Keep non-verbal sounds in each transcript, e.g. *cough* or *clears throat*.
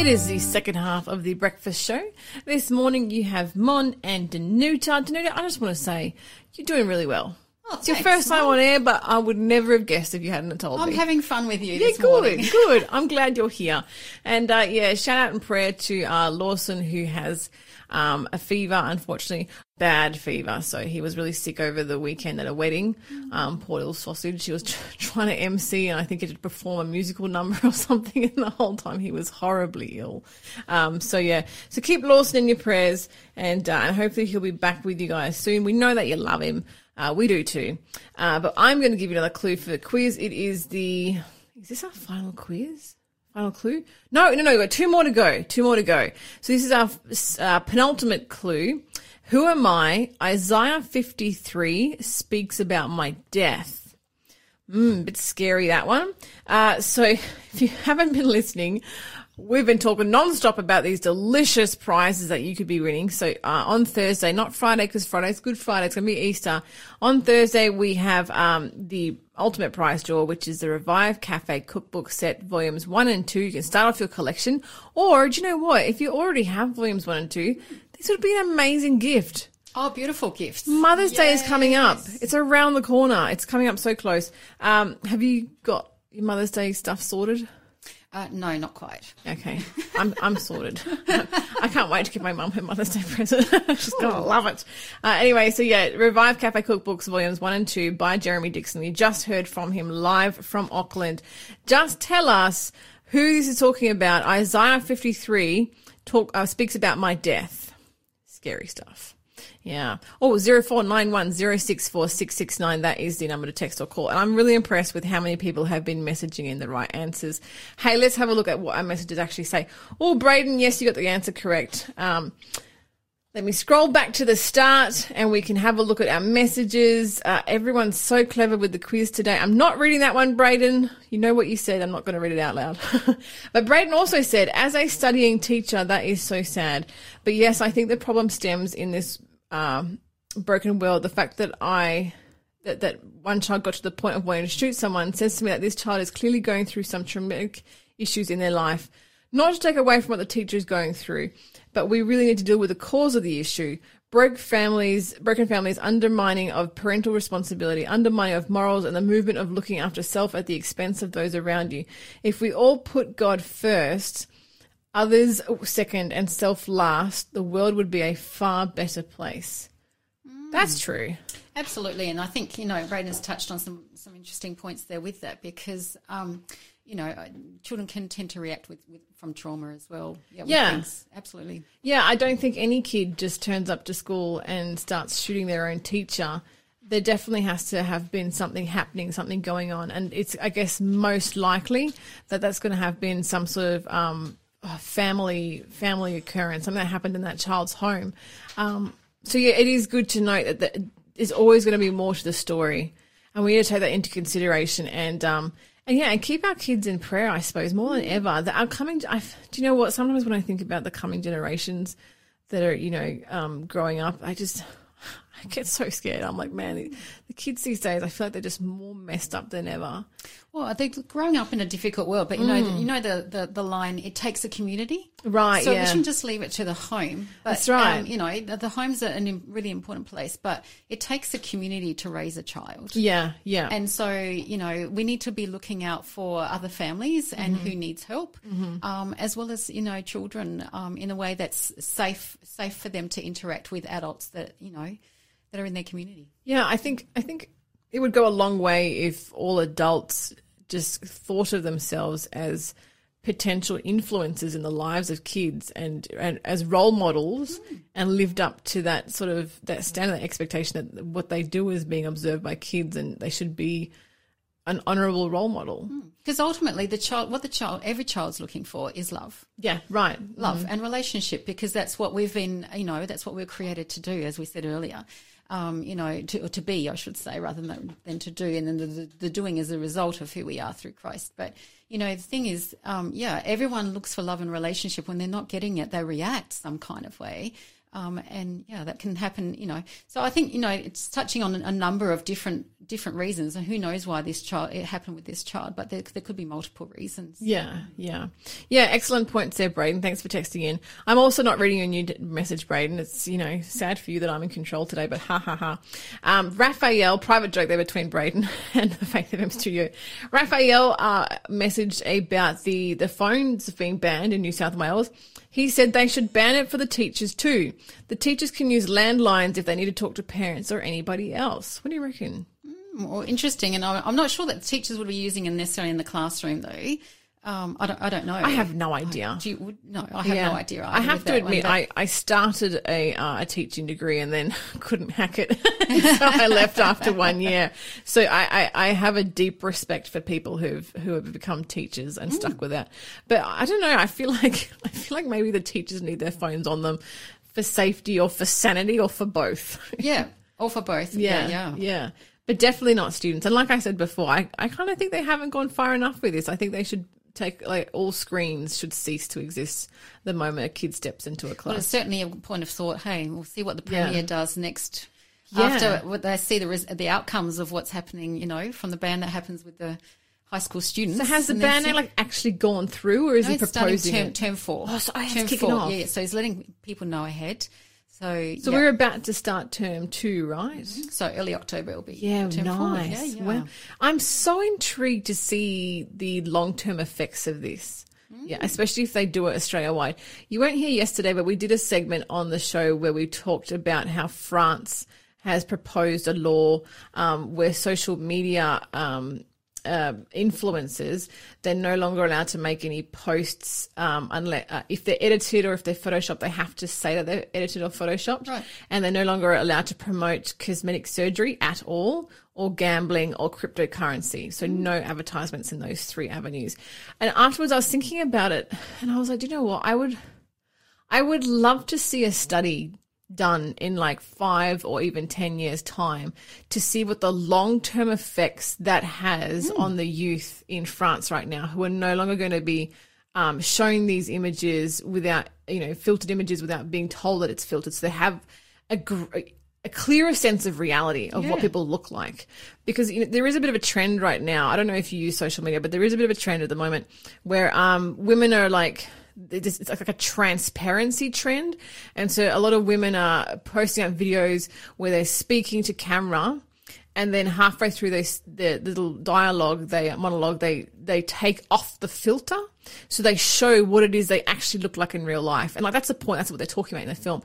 It is the second half of the breakfast show. This morning you have Mon and Danuta. Danuta, I just want to say you're doing really well. Oh, it's your first time on air, but I would never have guessed if you hadn't told me. I'm having fun with you yeah, this good, morning. *laughs* good. I'm glad you're here. And uh, yeah, shout out and prayer to uh, Lawson who has um, a fever, unfortunately, bad fever. So he was really sick over the weekend at a wedding. Um, poor little sausage. She was *laughs* tr- trying to MC and I think he did perform a musical number *laughs* or something, and the whole time he was horribly ill. Um, so yeah, so keep Lawson in your prayers, and uh, and hopefully he'll be back with you guys soon. We know that you love him. Uh, we do too. Uh, but I'm going to give you another clue for the quiz. It is the. Is this our final quiz? Final clue? No, no, no. We've got two more to go. Two more to go. So this is our uh, penultimate clue. Who am I? Isaiah 53 speaks about my death. Mm, bit scary that one. Uh, so *laughs* if you haven't been listening, we've been talking nonstop about these delicious prizes that you could be winning. So uh, on Thursday, not Friday, because Friday's Good Friday, it's going to be Easter. On Thursday, we have um, the ultimate prize draw, which is the Revive Cafe Cookbook Set Volumes 1 and 2. You can start off your collection. Or, do you know what? If you already have Volumes 1 and 2, this would be an amazing gift. Oh, beautiful gifts. Mother's Day is coming up. It's around the corner. It's coming up so close. Um, have you got your Mother's Day stuff sorted? Uh, no, not quite. Okay, I'm I'm sorted. *laughs* I can't wait to give my mum her Mother's Day present. *laughs* She's gonna love it. Uh, anyway, so yeah, Revive Cafe Cookbooks Volumes One and Two by Jeremy Dixon. You just heard from him live from Auckland. Just tell us who this is talking about. Isaiah 53 talk uh, speaks about my death. Scary stuff. Yeah. Oh, 0491064669. That is the number to text or call. And I'm really impressed with how many people have been messaging in the right answers. Hey, let's have a look at what our messages actually say. Oh, Braden, yes, you got the answer correct. Um, let me scroll back to the start and we can have a look at our messages. Uh, everyone's so clever with the quiz today. I'm not reading that one, Braden. You know what you said. I'm not going to read it out loud. *laughs* but Braden also said, as a studying teacher, that is so sad. But yes, I think the problem stems in this um, broken world. The fact that I that, that one child got to the point of wanting to shoot someone says to me that this child is clearly going through some traumatic issues in their life. Not to take away from what the teacher is going through, but we really need to deal with the cause of the issue. Broke families, broken families, undermining of parental responsibility, undermining of morals, and the movement of looking after self at the expense of those around you. If we all put God first, others second, and self last, the world would be a far better place. That's true. Absolutely, and I think you know Braden's touched on some some interesting points there with that because um, you know uh, children can tend to react with, with from trauma as well. Yeah, Yeah. things. absolutely. Yeah, I don't think any kid just turns up to school and starts shooting their own teacher. There definitely has to have been something happening, something going on, and it's I guess most likely that that's going to have been some sort of um, family family occurrence, something that happened in that child's home. Um, so yeah, it is good to note that there is always going to be more to the story, and we need to take that into consideration. And um, and yeah, and keep our kids in prayer, I suppose, more than ever. That our coming, I, do you know what? Sometimes when I think about the coming generations that are, you know, um, growing up, I just I get so scared. I'm like, man, the, kids these days, I feel like they're just more messed up than ever. Well, they're growing up in a difficult world, but you know, you know the, the, the line. It takes a community, Right, So yeah. we shouldn't just leave it to the home. But, That's right. Um, you know, the, the home's a- really important place, but it takes a community to raise a child. Yeah, yeah. And so, you know, we need to be looking out for other families and Mm-hmm. who needs help, um, as well as you know, children um, in a way that's safe, safe for them to interact with adults that you know that are in their community. Yeah, I think I think it would go a long way if all adults just thought of themselves as potential influences in the lives of kids and, and as role models hmm. and lived up to that sort of that standard that expectation that what they do is being observed by kids and they should be an honorable role model. Hmm. Because ultimately, the child, what the child, every child's looking for is love. Yeah, right. love mm-hmm. and relationship because that's what we've been you know that's what we're created to do as we said earlier um, you know to, to be i should say rather than, than to do. And then the, the, the doing is a result of who we are through christ. But you know the thing is um, yeah everyone looks for love and relationship. When they're not getting it they react some kind of way Um, and yeah, that can happen, you know. So I think, you know, it's touching on a number of different different reasons, and who knows why this child it happened with this child, but there, there could be multiple reasons. Yeah, yeah, yeah. Excellent points there, Braden. Thanks for texting in. I'm also not reading your new message, Braden. It's you know sad for you that I'm in control today, but ha ha ha. Um, Raphael, private joke there between Braden *laughs* and the Faith FM studio. Raphael uh, messaged about the the phones being banned in New South Wales. He said they should ban it for the teachers too. The teachers can use landlines if they need to talk to parents or anybody else. What do you reckon? Mm, well, interesting, and I'm not sure that teachers would be using it necessarily in the classroom though. Um, I don't. I don't know. I have no idea. Do you, no, I have no idea. I have to admit, one, I, I started a uh, a teaching degree and then *laughs* couldn't hack it, *laughs* so I left after one year. So I, I, I, have a deep respect for people who've who have become teachers and mm. stuck with that. But I don't know. I feel *laughs* like I feel like maybe the teachers need their phones on them for safety or for sanity or for both. Yeah, or for both. Yeah, yeah, yeah. yeah. But definitely not students. And like I said before, I, I kind of think they haven't gone far enough with this. I think they should take like all screens should cease to exist the moment a kid steps into a class. Well, it's certainly a point of thought. Hey, we'll see what the premier yeah. does next yeah. after what they see the res- the outcomes of what's happening. You know, from the ban that happens with the high school students. So has the ban now like actually gone through, or is no, he proposing term, it? term four? Oh, so term four. Off. Yeah, so he's letting people know ahead. So, so we're about to start term two, right? Mm-hmm. So early October will be. Yeah, term nice. Yeah, yeah. Well, I'm so intrigued to see the long term effects of this. Mm. Yeah, especially if they do it Australia wide. You weren't here yesterday, but we did a segment on the show where we talked about how France has proposed a law um, where social media um, uh, influencers, they're no longer allowed to make any posts um, unless uh, if they're edited or if they're photoshopped. They have to say that they're edited or photoshopped, right. and they're no longer allowed to promote cosmetic surgery at all, or gambling, or cryptocurrency. So mm. no advertisements in those three avenues. And afterwards, I was thinking about it, and I was like, Do you know what? I would, I would love to see a study done in like five or even 10 years' time to see what the long term effects that has mm. on the youth in France right now who are no longer going to be um, showing these images without, you know, filtered images without being told that it's filtered. So they have a, gr- a clearer sense of reality of yeah. what people look like because you know, there is a bit of a trend right now. I don't know if you use social media, but there is a bit of a trend at the moment where um, women are like it's like a transparency trend. And so a lot of women are posting out videos where they're speaking to camera and then halfway through this the little dialogue they monologue they they take off the filter so they show what it is they actually look like in real life and like that's the point that's what they're talking about in the film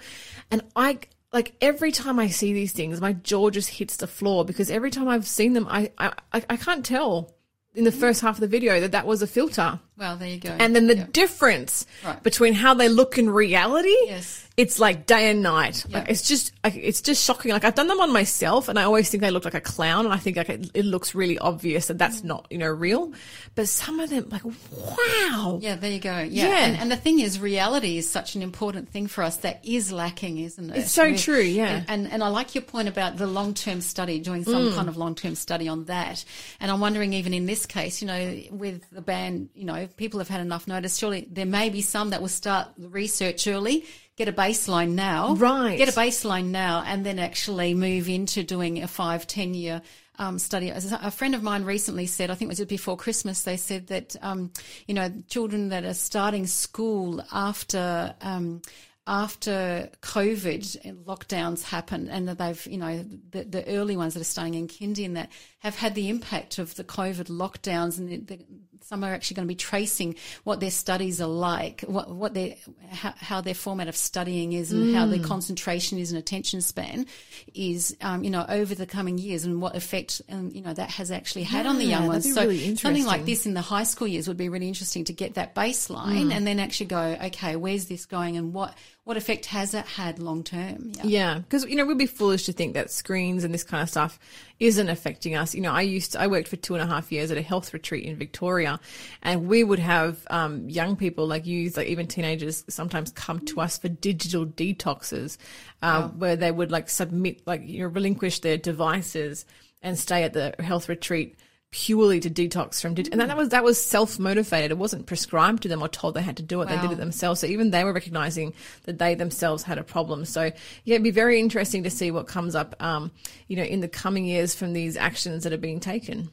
and i like every time i see these things my jaw just hits the floor because every time i've seen them i i, I can't tell in the first half of the video that that was a filter. Well, there you go. And then the difference right. between how they look in reality yes it's like day and night. Like it's just, it's just shocking. Like I've done them on myself, and I always think they look like a clown, and I think like it, it looks really obvious that that's not, you know, real. But some of them, like, wow. Yeah, there you go. Yeah, yeah. And, and, the thing is, reality is such an important thing for us that is lacking, isn't it? It's so true. Yeah. And, and, and I like your point about the long term study, doing some mm. kind of long term study on that. And I'm wondering, even in this case, you know, with the ban, you know, people have had enough notice. Surely there may be some that will start the research early get a baseline now. Right. Get a baseline now and then actually move into doing a five, ten year um, study. A friend of mine recently said, I think it was before Christmas, they said that, um, you know, children that are starting school after, um, after COVID lockdowns happen and that they've, you know, the, the early ones that are starting in kindy and that have had the impact of the COVID lockdowns and the, the, some are actually going to be tracing what their studies are like, what, what their, how, how their format of studying is and mm. how their concentration is and attention span is, um, you know, over the coming years and what effect, um, you know, that has actually had yeah, on the young ones. So really something like this in the high school years would be really interesting to get that baseline mm. and then actually go, okay, where's this going and what, what effect has it had long term? Yeah, because yeah, you know we'd be foolish to think that screens and this kind of stuff isn't affecting us. You know, I used to, I worked for two and a half years at a health retreat in Victoria, and we would have um, young people like youth, like even teenagers, sometimes come to us for digital detoxes, um, wow. where they would like submit, like you know, relinquish their devices and stay at the health retreat purely to detox from and that was that was self motivated it wasn't prescribed to them or told they had to do it. They did it themselves. So even they were recognizing that they themselves had a problem. So yeah it'd be very interesting to see what comes up um, you know in the coming years from these actions that are being taken.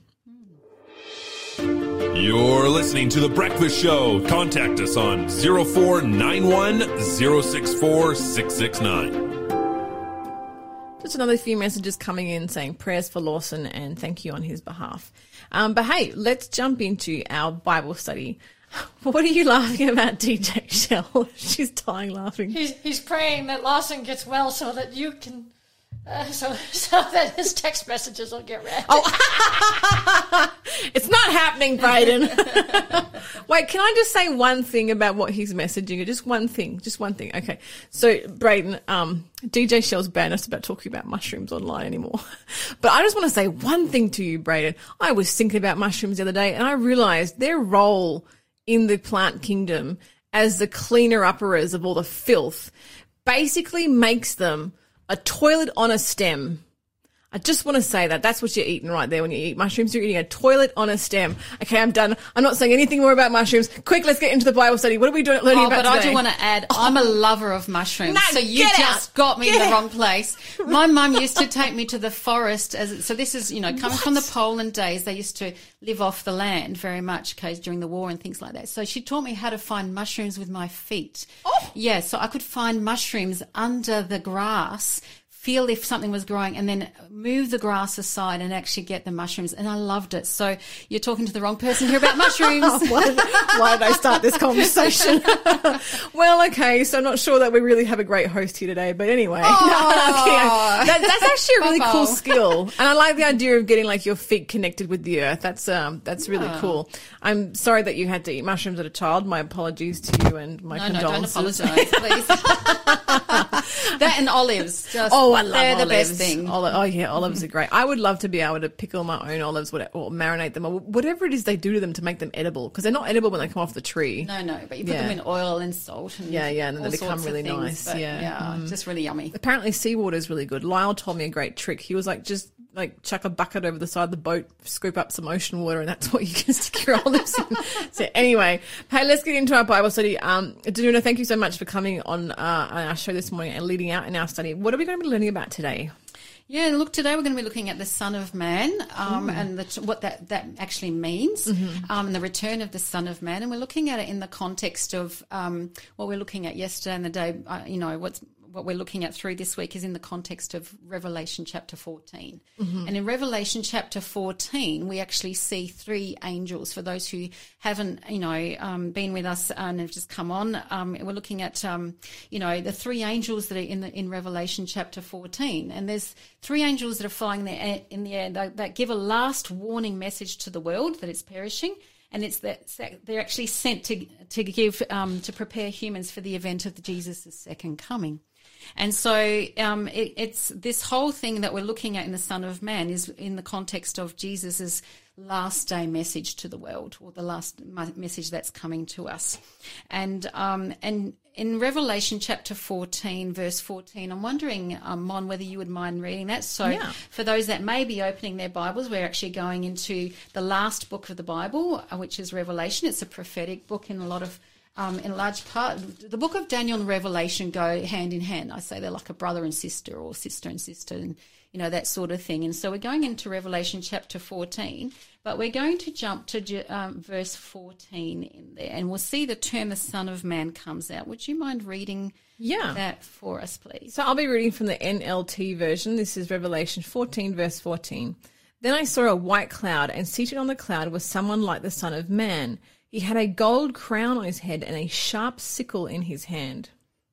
You're listening to The Breakfast Show. Contact us on 0491 064 669. Just another few messages coming in saying prayers for Lawson and thank you on his behalf. Um, but hey, let's jump into our Bible study. *laughs* What are you laughing about, DJ Shell? *laughs* She's dying laughing. He's, he's praying that Lawson gets well so that you can, uh, so *laughs* so that his text messages will get read. Oh, *laughs* It's not happening, Brayden. *laughs* Wait, can I just say one thing about what he's messaging? Just one thing. Just one thing. Okay. So, Brayden, um, DJ Shell's banned us about talking about mushrooms online anymore. But I just want to say one thing to you, Brayden. I was thinking about mushrooms the other day and I realized their role in the plant kingdom as the cleaner upperers of all the filth basically makes them a toilet on a stem. I just want to say that that's what you're eating right there when you eat mushrooms. You're eating a toilet on a stem. Okay, I'm done. I'm not saying anything more about mushrooms. Quick, let's get into the Bible study. What are we doing, learning Oh, about but I do want to add, I'm a *laughs* lover of mushrooms. No, so you just out. got me in the out. wrong place. My mum used to take me to the forest as, so this is, you know, coming from the Poland days, they used to live off the land very much, okay, during the war and things like that. So she taught me how to find mushrooms with my feet. Oh. Yeah, so I could find mushrooms under the grass, feel if something was growing and then move the grass aside and actually get the mushrooms. And I loved it. So you're talking to the wrong person here about mushrooms. *laughs* why, why did I start this conversation? *laughs* well, okay, so I'm not sure that we really have a great host here today, but anyway, *laughs* No. That- that's actually a really cool skill, and I like the idea of getting like your feet connected with the earth. That's um, that's really cool. I'm sorry that you had to eat mushrooms as a child. My apologies to you and my No, no, don't condolences. apologise, please. *laughs* that and olives. Just, Oh, I love they're olives. the best thing. Oli- oh yeah, olives are great. I would love to be able to pickle my own olives whatever, or marinate them or whatever it is they do to them to make them edible because they're not edible when they come off the tree. No, no, but you put Yeah. them in oil and salt. And Yeah, yeah, and then they become really things, nice, but yeah. Mm. just really yummy. Apparently, seawater is really good. Lyle told me a great trick. He was like, just like chuck a bucket over the side of the boat, scoop up some ocean water, and that's *laughs* what you can stick your olives in. *laughs* So anyway, hey, let's get into our Bible study. Um, Danuta, thank you so much for coming on, uh, our show this morning and leading out in our study. What are we going to be learning about today? Yeah, look, today we're going to be looking at the Son of Man um, Mm. and the, what that, that actually means Mm-hmm. um, and the return of the Son of Man. And we're looking at it in the context of um, what we're looking at yesterday and the day, uh, you know, what's what we're looking at through this week is in the context of Revelation chapter 14. Mm-hmm. And in Revelation chapter 14, we actually see three angels. For those who haven't, you know, um, been with us and have just come on, um, we're looking at, um, you know, the three angels that are in the, in Revelation chapter 14. And there's three angels that are flying there in the air that, that give a last warning message to the world that it's perishing and it's that they're actually sent to to give um, to prepare humans for the event of Jesus' second coming. And so um, it, it's this whole thing that we're looking at in the Son of Man is in the context of Jesus's last day message to the world, or the last message that's coming to us. And um, and in Revelation chapter 14, verse 14, I'm wondering, um, Mon, whether you would mind reading that. So Yeah. for those that may be opening their Bibles, we're actually going into the last book of the Bible, uh, which is Revelation. It's a prophetic book in a lot of um, in large part, the book of Daniel and Revelation go hand in hand. I say they're like a brother and sister, or sister and sister, and you know that sort of thing. And so we're going into Revelation chapter 14, but we're going to jump to um, verse 14 in there, and we'll see the term "the Son of Man" comes out. Would you mind reading Yeah. that for us, please? So I'll be reading from the NLT version. This is Revelation 14, verse 14. Then I saw a white cloud, and seated on the cloud was someone like the Son of Man. He had a gold crown on his head and a sharp sickle in his hand.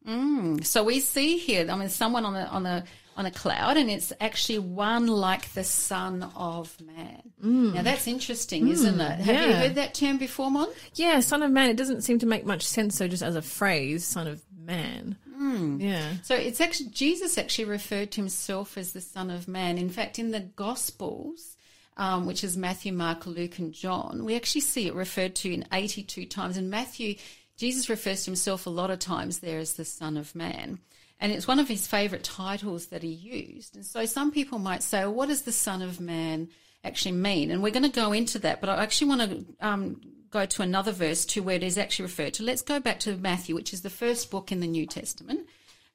Mm. So we see here, I mean, someone on a on a on a cloud, and it's actually one like the Son of Man. Mm. Now that's interesting, isn't mm, it? Have you heard that term before, Mon? Yeah, Son of Man. It doesn't seem to make much sense, so just as a phrase, Son of Man. Yeah. So it's actually Jesus actually referred to himself as the Son of Man. In fact, in the Gospels, um, which is Matthew, Mark, Luke, and John, we actually see it referred to in 82 times. In Matthew, Jesus refers to himself a lot of times there as the Son of Man. And it's one of his favourite titles that he used. And so some people might say, well, what does the Son of Man actually mean. And we're going to go into that, but I actually want to um, go to another verse to where it is actually referred to. Let's go back to Matthew, which is the first book in the New Testament,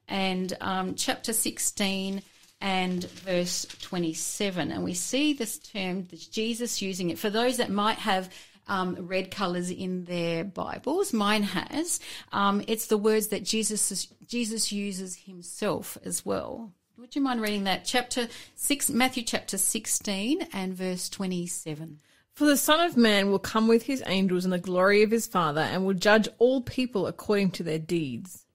and um, chapter 16 and verse 27. And we see this term, that Jesus using it. For those that might have um, red colours in their Bibles, mine has, um, it's the words that Jesus, Jesus uses himself as well. Would you mind reading that? Chapter 6, Matthew chapter 16 and verse 27. For the Son of Man will come with his angels in the glory of his Father and will judge all people according to their deeds.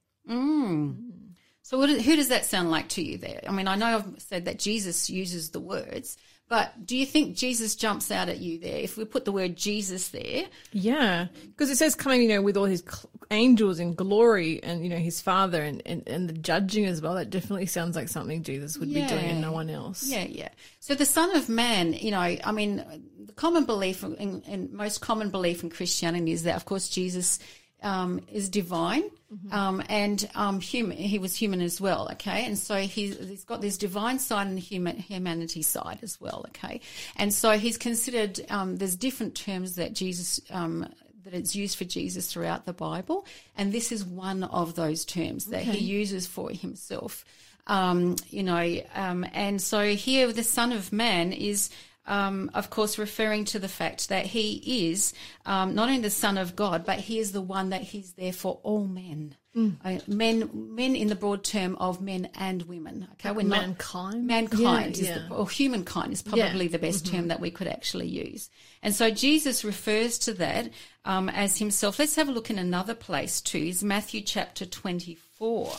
So, what, who does that sound like to you there? I mean, I know I've said that Jesus uses the words, but do you think Jesus jumps out at you there? If we put the word Jesus there, Yeah, because it says coming, you know, with all his angels in glory and, you know, his Father and, and, and the judging as well. That definitely sounds like something Jesus would be doing and no one else. Yeah, yeah. So the Son of Man, you know, I mean, the common belief and, and most common belief in Christianity is that, of course, Jesus um, is divine um, and um, human. He was human as well. Okay, and so he's, he's got this divine side and human humanity side as well. Okay, and so he's considered. Um, there's different terms that Jesus. Um, that it's used for Jesus throughout the Bible, and this is one of those terms that he uses for himself. Um, you know, um, and so here the Son of Man is um, of course, referring to the fact that he is um, not only the Son of God, but he is the one that he's there for all men. Uh, men, men in the broad term of men and women. Okay, we're not- mankind? mankind Yeah, is yeah. the, or humankind is probably the best term that we could actually use. And so Jesus refers to that um, as himself. Let's have a look in another place too. Is Matthew chapter twenty-four.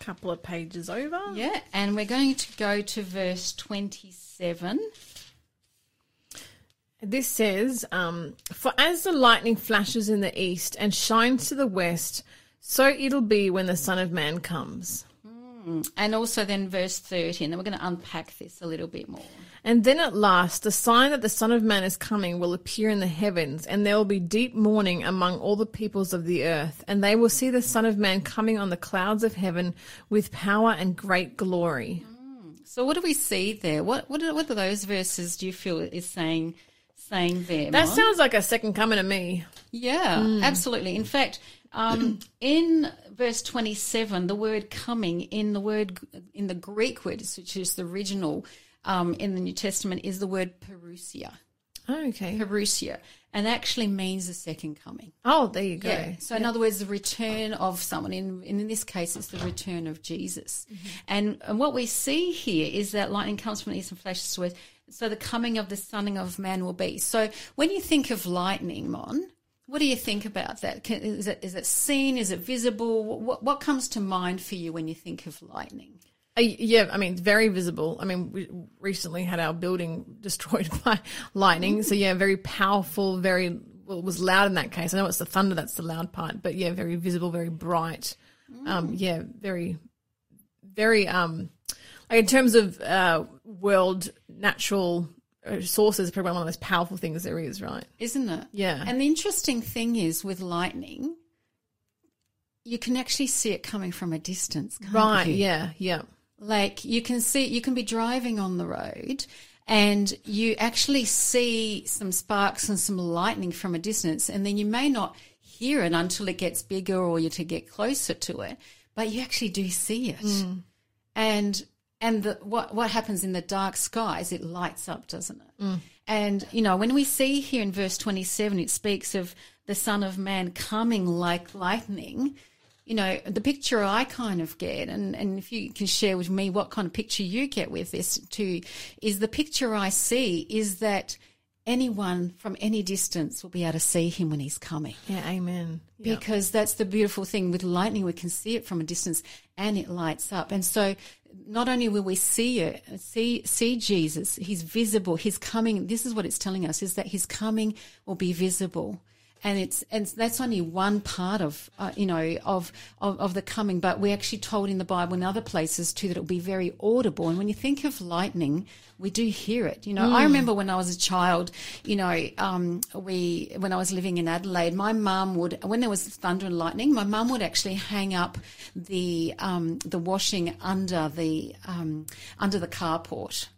Couple of pages over. Yeah, and we're going to go to verse 27. This says, um, For as the lightning flashes in the east and shines to the west, so it'll be when the Son of Man comes. And also then verse 30, and then we're going to unpack this a little bit more. And then at last, the sign that the Son of Man is coming will appear in the heavens, and there will be deep mourning among all the peoples of the earth, and they will see the Son of Man coming on the clouds of heaven with power and great glory. So what do we see there? What what are, what are those verses do you feel is saying saying there? That Mon? sounds like a second coming to me. Yeah, absolutely. In fact, um, *clears throat* in verse 27, the word coming in the word in the Greek word, which is the original um, in the New Testament, is the word parousia. Oh, okay. Parousia, and actually means the second coming. Oh, there you go. Yeah. So in other words, the return of someone. In, in this case, it's the return of Jesus. And, and what we see here is that lightning comes from the east and flashes to west. So the coming of the Son of Man will be. So when you think of lightning, Mon, what do you think about that? Can, is it is it seen? Is it visible? What what comes to mind for you when you think of lightning? Uh, yeah, I mean, very visible. I mean, we recently had our building *laughs* destroyed by lightning. So, yeah, very powerful, very, well, it was loud in that case. I know it's the thunder that's the loud part, but yeah, very visible, very bright. Um, yeah, very, very, um, like in terms of uh, world natural uh, sources, probably one of the most powerful things there is, right? Isn't it? Yeah. And the interesting thing is with lightning, you can actually see it coming from a distance. Can't Right, you? yeah, yeah. Like you can see, you can be driving on the road and you actually see some sparks and some lightning from a distance, and then you may not hear it until it gets bigger or you to get closer to it, but you actually do see it. Hmm. And and the, what what happens in the dark skies? It lights up, doesn't it? Hmm. And you know when we see here in verse twenty seven, it speaks of the Son of Man coming like lightning you know, the picture I kind of get, and, and if you can share with me what kind of picture you get with this too, is the picture I see is that anyone from any distance will be able to see him when he's coming. Yeah, amen. Because that's the beautiful thing with lightning, we can see it from a distance and it lights up. And so not only will we see it, see see Jesus, he's visible, he's coming. This is what it's telling us is that his coming will be visible and it's and that's only one part of uh, you know of, of of the coming but we're actually told in the bible and other places too that it'll be very audible. And when you think of lightning we do hear it. You know i remember when i was a child you know um, we when i was living in adelaide my mum would when there was thunder and lightning my mum would actually hang up the um, the washing under the um, under the carport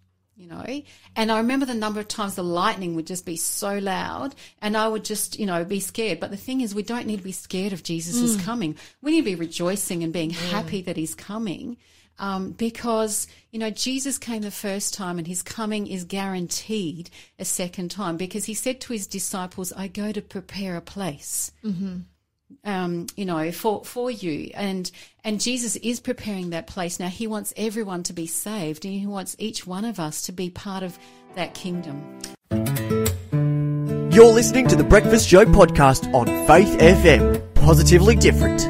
you know. And I remember the number of times the lightning would just be so loud and I would just, you know, be scared. But the thing is, we don't need to be scared of Jesus' Mm. coming. We need to be rejoicing and being happy that he's coming. Um, because, you know, Jesus came the first time and his coming is guaranteed a second time because he said to his disciples, I go to prepare a place um, you know, for for you. And and Jesus is preparing that place now. He wants everyone to be saved, and he wants each one of us to be part of that kingdom. You're listening to the Breakfast Show podcast on Faith FM. Positively different.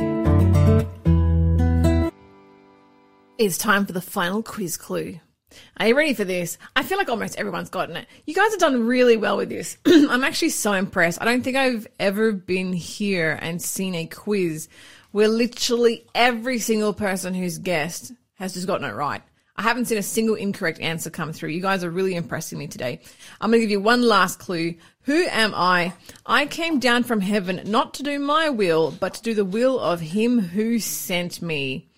It's time for the final quiz clue. Are you ready for this? I feel like almost everyone's gotten it. You guys have done really well with this. *clears throat* I'm actually so impressed. I don't think I've ever been here and seen a quiz where literally every single person who's guessed has just gotten it right. I haven't seen a single incorrect answer come through. You guys are really impressing me today. I'm going to give you one last clue. Who am I? I came down from heaven not to do my will, but to do the will of him who sent me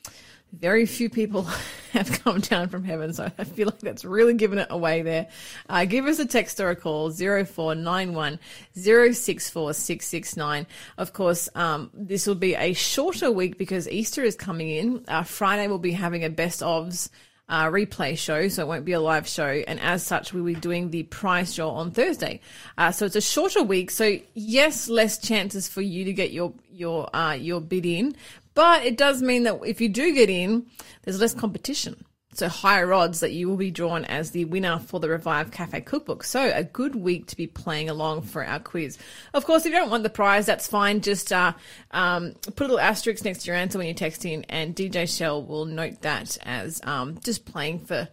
very few people *laughs* have come down from heaven, so I feel like that's really given it away there. Uh, give us a text or a call, 0491 064 669. Of course, um, this will be a shorter week because Easter is coming in. Uh, Friday we'll be having a best ofs uh, replay show, so it won't be a live show. And as such, we'll be doing the prize draw on Thursday. Uh, so it's a shorter week. So yes, less chances for you to get your your uh, your bid in, but it does mean that if you do get in, there's less competition. So higher odds that you will be drawn as the winner for the Revive Cafe Cookbook. So a good week to be playing along for our quiz. Of course, if you don't want the prize, that's fine. Just uh, um, put a little asterisk next to your answer when you text in, and DJ Shell will note that as um, just playing for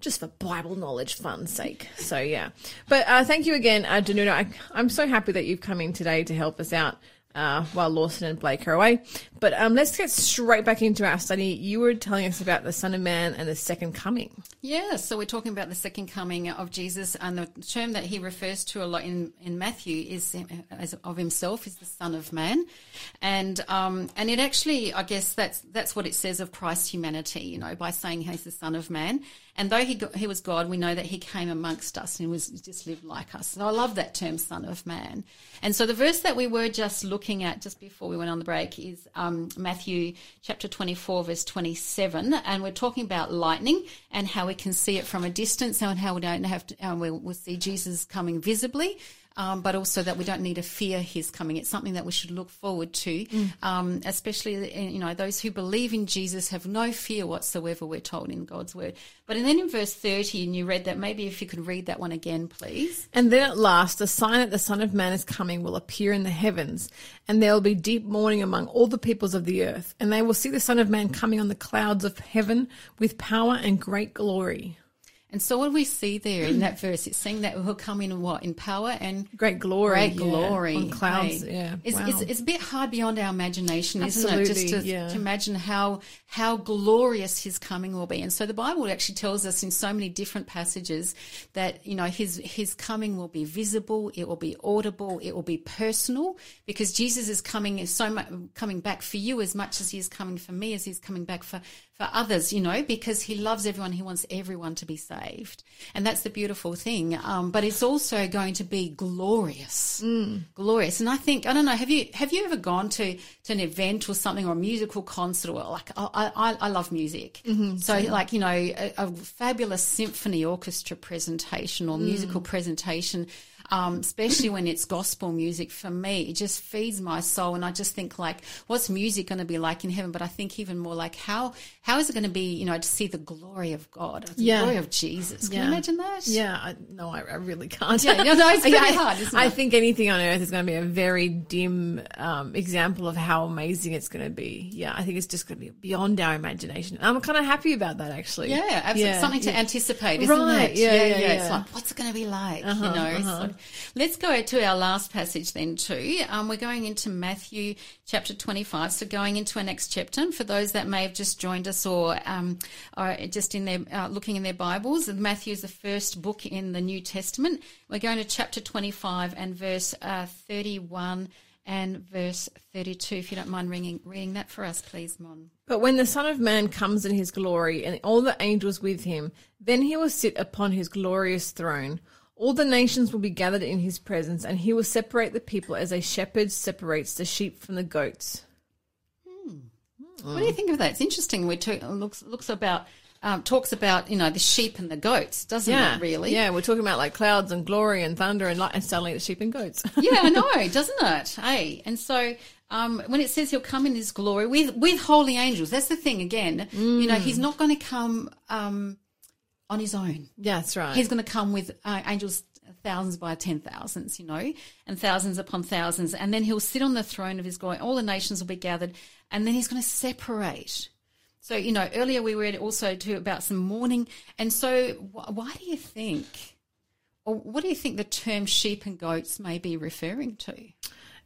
just for Bible knowledge fun's sake. So yeah. But uh, thank you again, uh, Danuta. I, I'm so happy that you've come in today to help us out. Uh, while Lawson and Blake are away. But um, let's get straight back into our study. You were telling us about the Son of Man and the second coming. Yeah, so we're talking about the second coming of Jesus, and the term that he refers to a lot in, in Matthew is as of himself is the Son of Man, and um, and it actually, I guess that's that's what it says of Christ's humanity, you know, by saying he's the Son of Man. And though he got, he was God, we know that he came amongst us and was just lived like us. So I love that term, Son of Man. And so the verse that we were just looking at just before we went on the break is um, Matthew chapter 24, verse 27. And we're talking about lightning and how we can see it from a distance and how we don't have to, we'll, we'll see Jesus coming visibly. Um, but also that we don't need to fear his coming. It's something that we should look forward to, um, especially you know those who believe in Jesus have no fear whatsoever. We're told in God's word. But and then in verse thirty, and you read that. Maybe if you could read that one again, please. And then at last, the sign that the Son of Man is coming will appear in the heavens, and there will be deep mourning among all the peoples of the earth. And they will see the Son of Man coming on the clouds of heaven with power and great glory. And so what we see there in that verse, it's saying that he'll come in what in power and Great glory. great yeah, glory on clouds. hey. Yeah. it's, wow. it's, it's a bit hard beyond our imagination, isn't it? Just to, yeah. to imagine how how glorious his coming will be. And so the Bible actually tells us in so many different passages that you know his his coming will be visible, it will be audible, it will be personal, because Jesus is coming is so much coming back for you as much as he is coming for me, as he's coming back for for others, you know, because he loves everyone. He wants everyone to be saved. And that's the beautiful thing. Um, but it's also going to be glorious, mm. glorious. And I think, I don't know, have you, have you ever gone to, to an event or something or a musical concert or like, I, I, I love music. Mm-hmm. So like, you know, a, a fabulous symphony orchestra presentation or mm. musical presentation um, especially when it's gospel music for me it just feeds my soul and i just think like what's music going to be like in heaven but i think even more like how how is it going to be you know to see the glory of god the Yeah. glory of jesus can Yeah. you imagine that Yeah, I, no, I, I really can't. Yeah, no, no, it's *laughs* pretty I, hard, I it? think anything on earth is going to be a very dim um, example of how amazing it's going to be. Yeah, I think it's just going to be beyond our imagination. And I'm kind of happy about that, actually. yeah, absolutely. Yeah, Something to anticipate, isn't Right, it? yeah, yeah, It's yeah. Uh-huh, like, what's it going to be like? you know. So let's go to our last passage then too. Um, we're going into Matthew chapter 25. So going into our next chapter. And for those that may have just joined us or um, are just in their uh, looking in their Bibles, Matthew is the first book in the New Testament. We're going to chapter 25 and verse uh, 31 and verse 32. If you don't mind reading, reading that for us, please, Mon. But when the Son of Man comes in his glory and all the angels with him, then he will sit upon his glorious throne. All the nations will be gathered in his presence, and he will separate the people as a shepherd separates the sheep from the goats. What do you think of that? It's interesting. We talk, looks looks about um, talks about you know the sheep and the goats, doesn't Yeah, it? Really? Yeah, we're talking about like clouds and glory and thunder and light, and suddenly the sheep and goats. *laughs* yeah, I know, doesn't it? Hey, and so um, when it says he'll come in his glory with with holy angels, that's the thing. Again, you know, he's not going to come um, on his own. yeah, that's right. He's going to come with uh, angels thousands by ten thousands, you know, and thousands upon thousands, and then he'll sit on the throne of his glory. All the nations will be gathered, and then he's going to separate. So you know, earlier we read also too about some mourning, and so wh- why do you think, or what do you think the term sheep and goats may be referring to?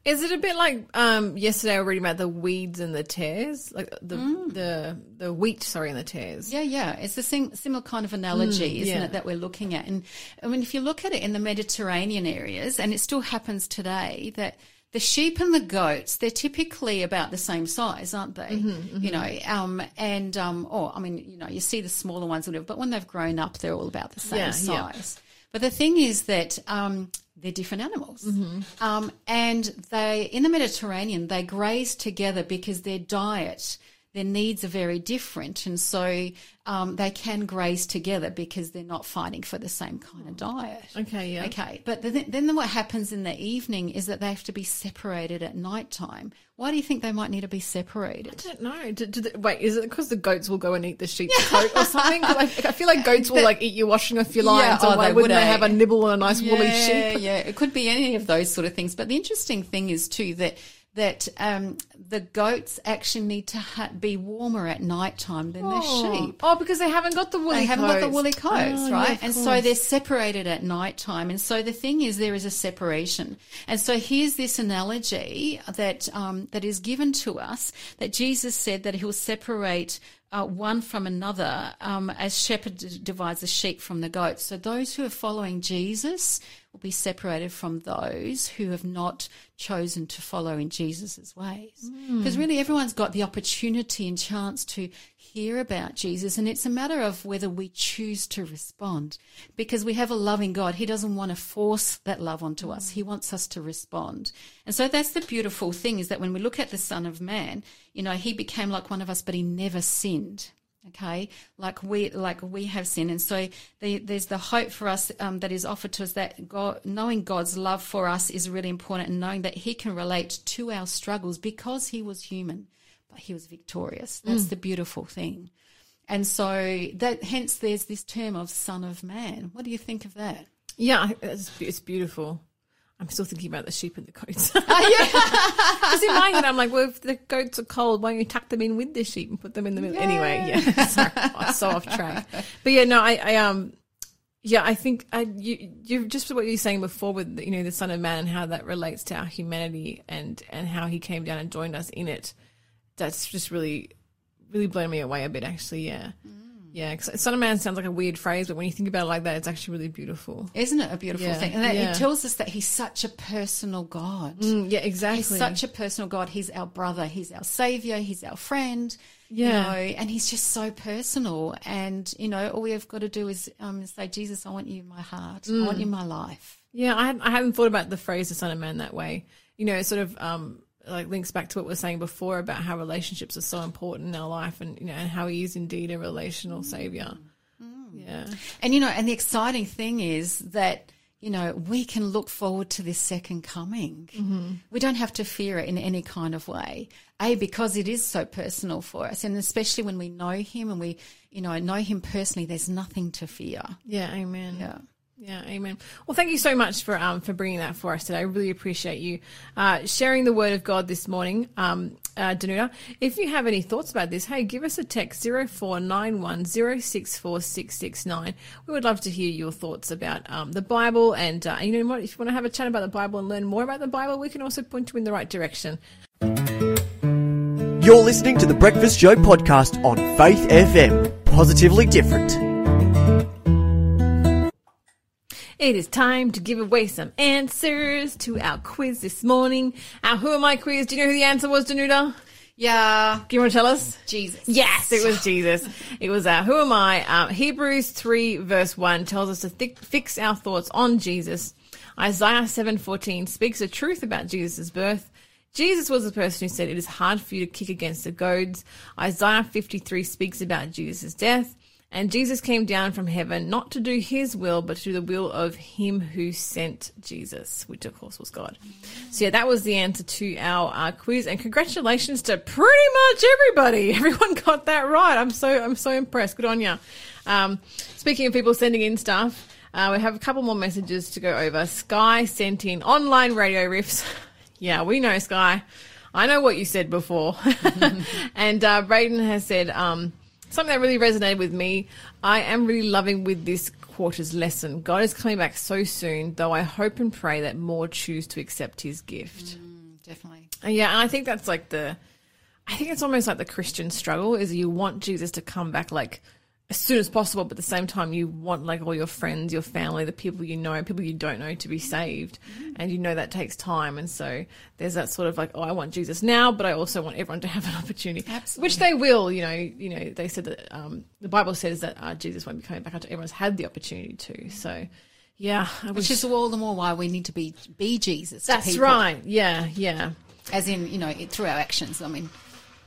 Is it a bit like um, yesterday? I was reading about the weeds and the tares, like the the the wheat, sorry, and the tares. Yeah, yeah. It's the sim- similar kind of analogy, isn't yeah. it, that we're looking at? And I mean, if you look at it in the Mediterranean areas, and it still happens today, that the sheep and the goats, they're typically about the same size, aren't they? You know, um, and, um, or, I mean, you know, you see the smaller ones, whatever, but when they've grown up, they're all about the same Yeah, yeah. size. But the thing is that um, they're different animals, um, and they in the Mediterranean they graze together because their diet, their needs are very different, and so um, they can graze together because they're not fighting for the same kind of diet. Okay, yeah. Okay, but then, then what happens in the evening is that they have to be separated at night time. Why do you think they might need to be separated? I don't know. Do, do the, wait, is it because the goats will go and eat the sheep's *laughs* coat or something? I, I feel like goats will like eat your washing off your lines, Yeah, or oh, why they wouldn't would, they eh? have a nibble on a nice woolly sheep? Yeah, it could be any of those sort of things. But the interesting thing is too that that um, the goats actually need to ha- be warmer at night time than the sheep. Oh, because they haven't got the woolly. They haven't got the coats. woolly coats, Oh, right? yeah, and so they're separated at night time. And so the thing is, there is a separation. And so here's this analogy that um, that is given to us that Jesus said that he will separate. Uh, one from another, um, as shepherd divides the sheep from the goats. So those who are following Jesus will be separated from those who have not chosen to follow in Jesus' ways. Hmm. Because really, everyone's got the opportunity and chance to hear about Jesus, and it's a matter of whether we choose to respond. Because we have a loving God, He doesn't want to force that love onto us. He wants us to respond. And so that's the beautiful thing is that when we look at the Son of Man, you know, He became like one of us, but He never sinned okay? Like we like we have sinned. And so the, there's the hope for us um, that is offered to us that god knowing god's love for us is really important and knowing that he can relate to our struggles because he was human but he was victorious. That's the beautiful thing. And so that hence there's this term of son of man. What do you think of that? Yeah, it's, it's beautiful. I'm still thinking about the sheep and the goats. *laughs* Because *laughs* in my head, I'm like, well, if the goats are cold, why don't you tuck them in with the sheep and put them in the middle? Anyway, yeah, *laughs* sorry, I'm so off track. But yeah, no, I, I um, yeah, I think I you you just what you were saying before with you know the Son of Man and how that relates to our humanity and and how he came down and joined us in it. That's just really really blown me away a bit, actually. Yeah. Yeah, 'cause Son of Man sounds like a weird phrase, but when you think about it like that, it's actually really beautiful. isn't it a beautiful Yeah, thing and that yeah. it tells us that he's such a personal god Mm, yeah, exactly. He's such a personal God. He's our brother. He's our savior. He's our friend. Yeah. You know, and he's just so personal. And, you know, all we have got to do is um, say, Jesus, I want you in my heart. I want you in my life. Yeah, I, I hadn't thought about the phrase "the Son of Man" that way. You know, sort of um, like links back to what we are saying before about how relationships are so important in our life, and you know, and how He is indeed a relational Savior. Mm. Yeah, And, you know, and the exciting thing is that, you know, we can look forward to this second coming. Mm-hmm. We don't have to fear it in any kind of way. A, because it is so personal for us. And especially when we know him and we, you know, know him personally, there's nothing to fear. yeah, Amen. Yeah. Yeah, amen. Well, thank you so much for um, for bringing that for us today. I really appreciate you uh, sharing the word of God this morning, um, uh, Danuta. If you have any thoughts about this, hey, give us a text 0491 064 669. We would love to hear your thoughts about um, the Bible. And uh, you know what? If you want to have a chat about the Bible and learn more about the Bible, we can also point you in the right direction. You're listening to the Breakfast Show podcast on Faith FM. Positively different. It is time to give away some answers to our quiz this morning. Our Who Am I quiz. Do you know who the answer was, Danuta? Yeah. Do you want to tell us? Jesus. Yes, it was Jesus. It was uh, Who Am I? Uh, Hebrews 3 verse 1 tells us to thi- fix our thoughts on Jesus. Isaiah 7.14 speaks the truth about Jesus' birth. Jesus was the person who said it is hard for you to kick against the goads. Isaiah 53 speaks about Jesus' death. And Jesus came down from heaven not to do his will, but to do the will of him who sent Jesus, which of course was God. So yeah, that was the answer to our uh, quiz. And congratulations to pretty much everybody. *laughs* Everyone got that right. I'm so I'm so impressed. Good on you. Um, speaking of people sending in stuff, uh, we have a couple more messages to go over. Sky sent in online radio riffs. *laughs* yeah, we know Sky. I know what you said before. *laughs* and uh, Braden has said um, something that really resonated with me. I am really loving with this quarter's lesson. God is coming back so soon, though I hope and pray that more choose to accept his gift. Mm, definitely. And yeah, and I think that's like the, I think it's almost like the Christian struggle is you want Jesus to come back like as soon as possible, but at the same time you want like all your friends, your family, the people you know, people you don't know to be saved, and you know that takes time, and so there's that sort of like, oh, I want Jesus now, but I also want everyone to have an opportunity, Absolutely. which they will. You know, you know, they said that um, the Bible says that uh, Jesus won't be coming back until everyone's had the opportunity to. So, yeah, I Which is all the more why we need to be be Jesus. that's right. Yeah, yeah. As in, you know, it, through our actions. I mean,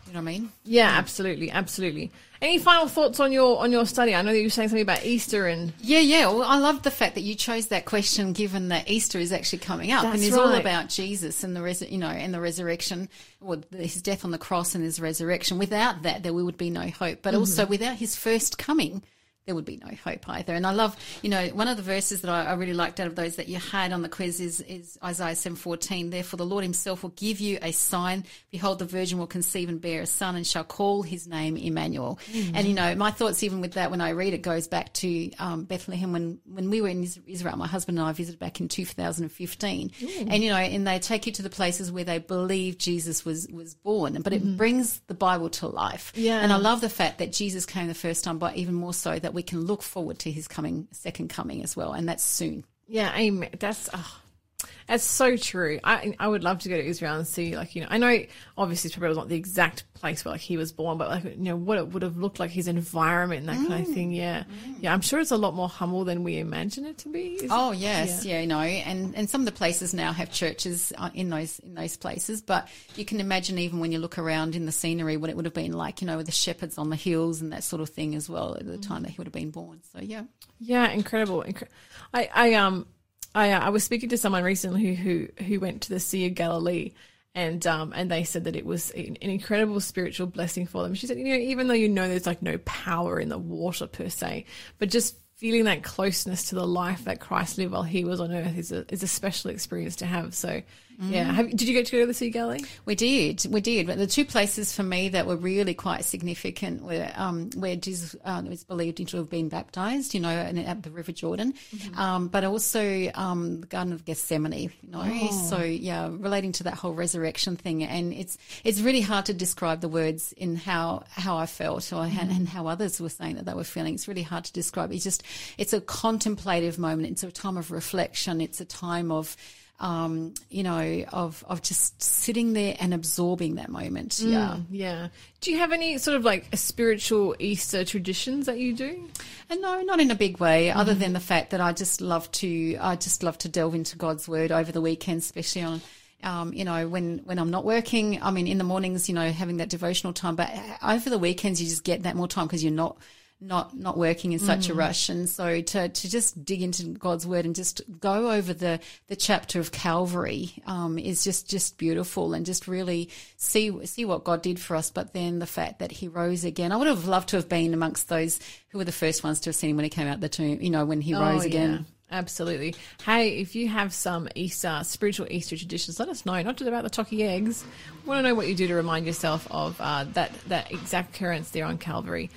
you know what I mean? Yeah, absolutely, absolutely. Any final thoughts on your on your study? I know that you were saying something about Easter and Yeah, yeah. Well, I love the fact that you chose that question, given that Easter is actually coming up, That's and it's all about Jesus and the res- you know, and the resurrection, or his death on the cross and his resurrection. Without that, there would be no hope. But mm-hmm. also, without his first coming, there would be no hope either. And I love, you know, one of the verses that I, I really liked out of those that you had on the quiz is, is Isaiah seven fourteen. Therefore, the Lord Himself will give you a sign. Behold, the virgin will conceive and bear a son, and shall call his name Emmanuel. And you know, my thoughts even with that when I read it goes back to um, Bethlehem when when we were in Israel. My husband and I visited back in two thousand and fifteen, and you know, and they take you to the places where they believe Jesus was was born, but it brings the Bible to life. Yeah. and I love the fact that Jesus came the first time, but even more so that we can look forward to his coming, second coming as well, and that's soon. yeah, amen. That's oh, that's so true. I I would love to go to Israel and see like you know I know obviously it's probably not the exact place where like he was born, but like you know what it would have looked like his environment and that kind of thing. Yeah, yeah. I'm sure it's a lot more humble than we imagine it to be. Oh yes, yeah, you know, and and some of the places now have churches uh, in those in those places, but you can imagine even when you look around in the scenery what it would have been like, you know, with the shepherds on the hills and that sort of thing as well at the time that he would have been born. So yeah, Yeah, incredible. Incre- I, I um I uh, I was speaking to someone recently who who, went to the Sea of Galilee. And um and they said that it was an an incredible spiritual blessing for them. She said, you know, even though you know there's like no power in the water per se, but just feeling that closeness to the life that Christ lived while he was on earth is a is a special experience to have. So, yeah. Have, did you get to go to the Sea of Galilee? we did, we did. But the two places for me that were really quite significant were um, where Jesus uh, was believed to have been baptized, you know, and at the River Jordan, um, but also um, the Garden of Gethsemane, you know. So yeah, relating to that whole resurrection thing, and it's it's really hard to describe the words in how how I felt or and, and how others were saying that they were feeling. It's really hard to describe. It's just it's a contemplative moment. It's a time of reflection. It's a time of um, you know, of of just sitting there and absorbing that moment. Yeah. Yeah. Do you have any sort of like spiritual Easter traditions that you do? And no, not in a big way, other than the fact that I just love to I just love to delve into God's word over the weekend, especially on um, you know, when, when I'm not working, I mean, in the mornings, you know, having that devotional time, but over the weekends, you just get that more time because you're not, not, not working in such a rush. And so to, to just dig into God's word and just go over the, the chapter of Calvary, um, is just, just beautiful and just really see, see what God did for us. But then the fact that he rose again, I would have loved to have been amongst those who were the first ones to have seen him when he came out the tomb, you know, when he rose again. Oh, yeah, absolutely. Hey, if you have some Easter, spiritual Easter traditions, let us know. Not just about the Tocky eggs. We want to know what you do to remind yourself of uh, that, that exact occurrence there on Calvary.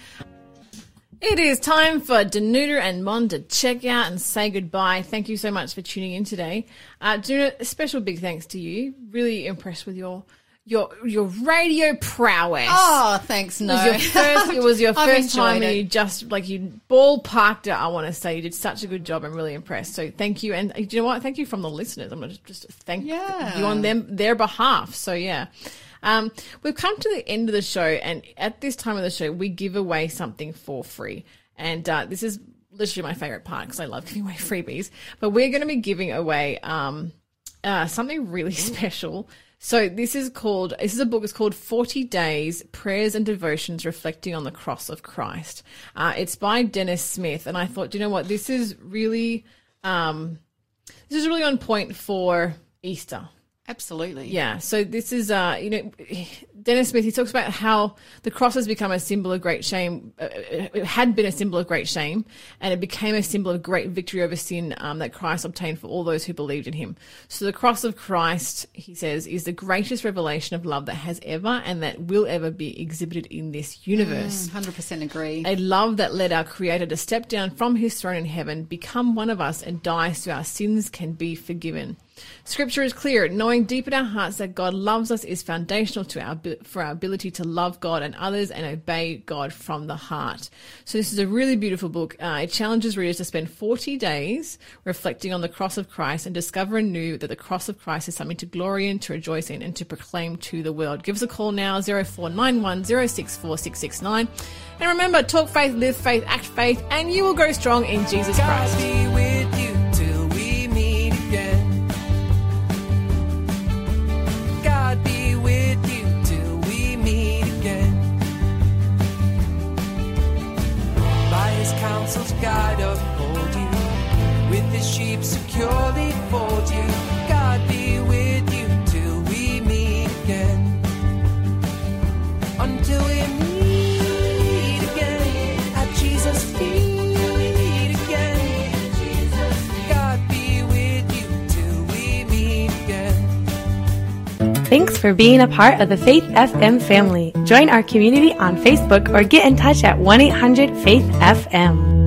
It is time for Danuta and Mon to check out and say goodbye. Thank you so much for tuning in today. Uh, Danuta, a special big thanks to you. Really impressed with your your your radio prowess. Oh, thanks. No, It was your first, it was your *laughs* first time, and you just like you ballparked it. I want to say you did such a good job. I'm really impressed. So thank you, and uh, you know what? Thank you from the listeners. I'm going to just thank Yeah. you on them their behalf. So yeah. Um, we've come to the end of the show, and at this time of the show, we give away something for free. And uh, this is literally my favorite part because I love giving away *laughs* freebies. But we're going to be giving away um, uh, something really *laughs* special. So this is called this is a book. It's called Forty Days Prayers and Devotions Reflecting on the Cross of Christ. Uh, it's by Dennis Smith, and I thought, do you know what? This is really um, this is really on point for Easter. Absolutely. Yeah. So this is, uh, you know, Dennis Smith. He talks about how the cross has become a symbol of great shame. Uh, it had been a symbol of great shame, and it became a symbol of great victory over sin um, that Christ obtained for all those who believed in Him. So the cross of Christ, he says, is the greatest revelation of love that has ever and that will ever be exhibited in this universe. Hundred percent agree. A love that led our Creator to step down from His throne in heaven, become one of us, and die so our sins can be forgiven. Scripture is clear. Knowing deep in our hearts that God loves us is foundational to our for our ability to love God and others and obey God from the heart. So this is a really beautiful book. Uh, it challenges readers to spend 40 days reflecting on the cross of Christ and discover anew that the cross of Christ is something to glory in, to rejoice in, and to proclaim to the world. Give us a call now, 0491 064 669. And remember, talk faith, live faith, act faith, and you will grow strong in Jesus Christ. Sheep securely fold you. God be with you till we meet again. Until we meet again at Jesus' feet again. God be with you till we meet again. Thanks for being a part of the Faith FM family. Join our community on Facebook or get in touch at 1 800 Faith FM.